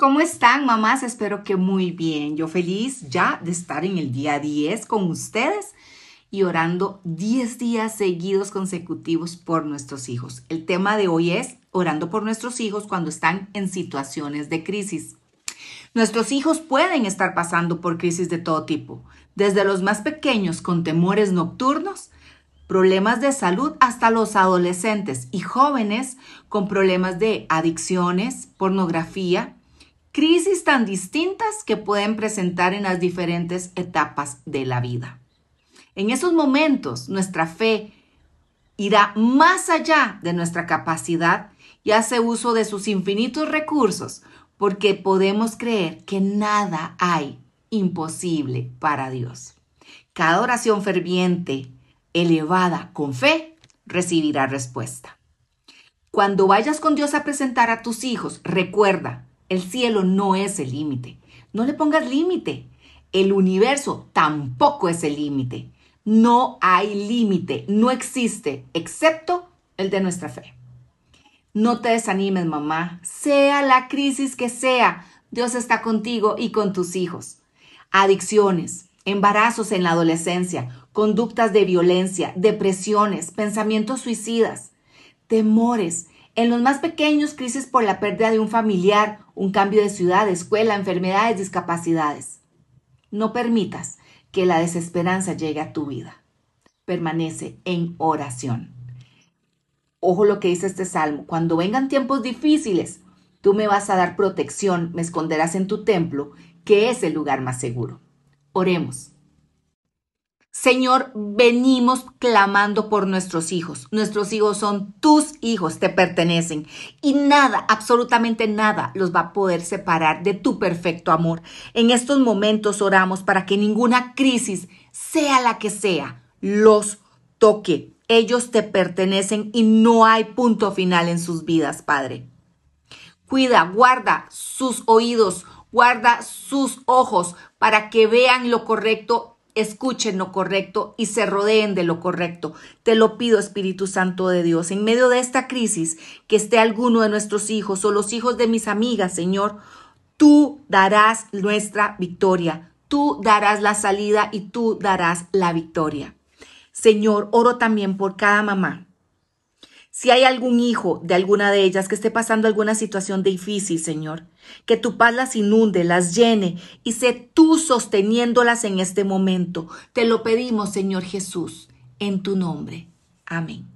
¿Cómo están, mamás? Espero que muy bien. Yo feliz ya de estar en el día 10 con ustedes y orando 10 días seguidos consecutivos por nuestros hijos. El tema de hoy es orando por nuestros hijos cuando están en situaciones de crisis. Nuestros hijos pueden estar pasando por crisis de todo tipo, desde los más pequeños con temores nocturnos, problemas de salud, hasta los adolescentes y jóvenes con problemas de adicciones, pornografía, crisis tan distintas que pueden presentar en las diferentes etapas de la vida. En esos momentos, nuestra fe irá más allá de nuestra capacidad y hace uso de sus infinitos recursos porque podemos creer que nada hay imposible para Dios. Cada oración ferviente, elevada con fe, recibirá respuesta. Cuando vayas con Dios a presentar a tus hijos, recuerda, el cielo no es el límite. No le pongas límite. El universo tampoco es el límite. No hay límite, no existe, excepto el de nuestra fe. No te desanimes, mamá. Sea la crisis que sea, Dios está contigo y con tus hijos. Adicciones, embarazos en la adolescencia, conductas de violencia, depresiones, pensamientos suicidas, temores, en los más pequeños, crisis por la pérdida de un familiar, un cambio de ciudad, escuela, enfermedades, discapacidades. No permitas que la desesperanza llegue a tu vida. Permanece en oración. Ojo lo que dice este salmo. Cuando vengan tiempos difíciles, tú me vas a dar protección, me esconderás en tu templo, que es el lugar más seguro. Oremos. Señor, venimos clamando por nuestros hijos. Nuestros hijos son tus hijos, te pertenecen. Y nada, absolutamente nada, los va a poder separar de tu perfecto amor. En estos momentos oramos para que ninguna crisis, sea la que sea, los toque. Ellos te pertenecen y no hay punto final en sus vidas, Padre. Cuida, guarda sus oídos, guarda sus ojos para que vean lo correcto escuchen lo correcto y se rodeen de lo correcto. Te lo pido, Espíritu Santo de Dios, en medio de esta crisis, que esté alguno de nuestros hijos o los hijos de mis amigas, Señor, tú darás nuestra victoria, tú darás la salida y tú darás la victoria. Señor, oro también por cada mamá si hay algún hijo de alguna de ellas que esté pasando alguna situación difícil, Señor, que tu paz las inunde, las llene y sé tú sosteniéndolas en este momento. Te lo pedimos, Señor Jesús, en tu nombre. Amén.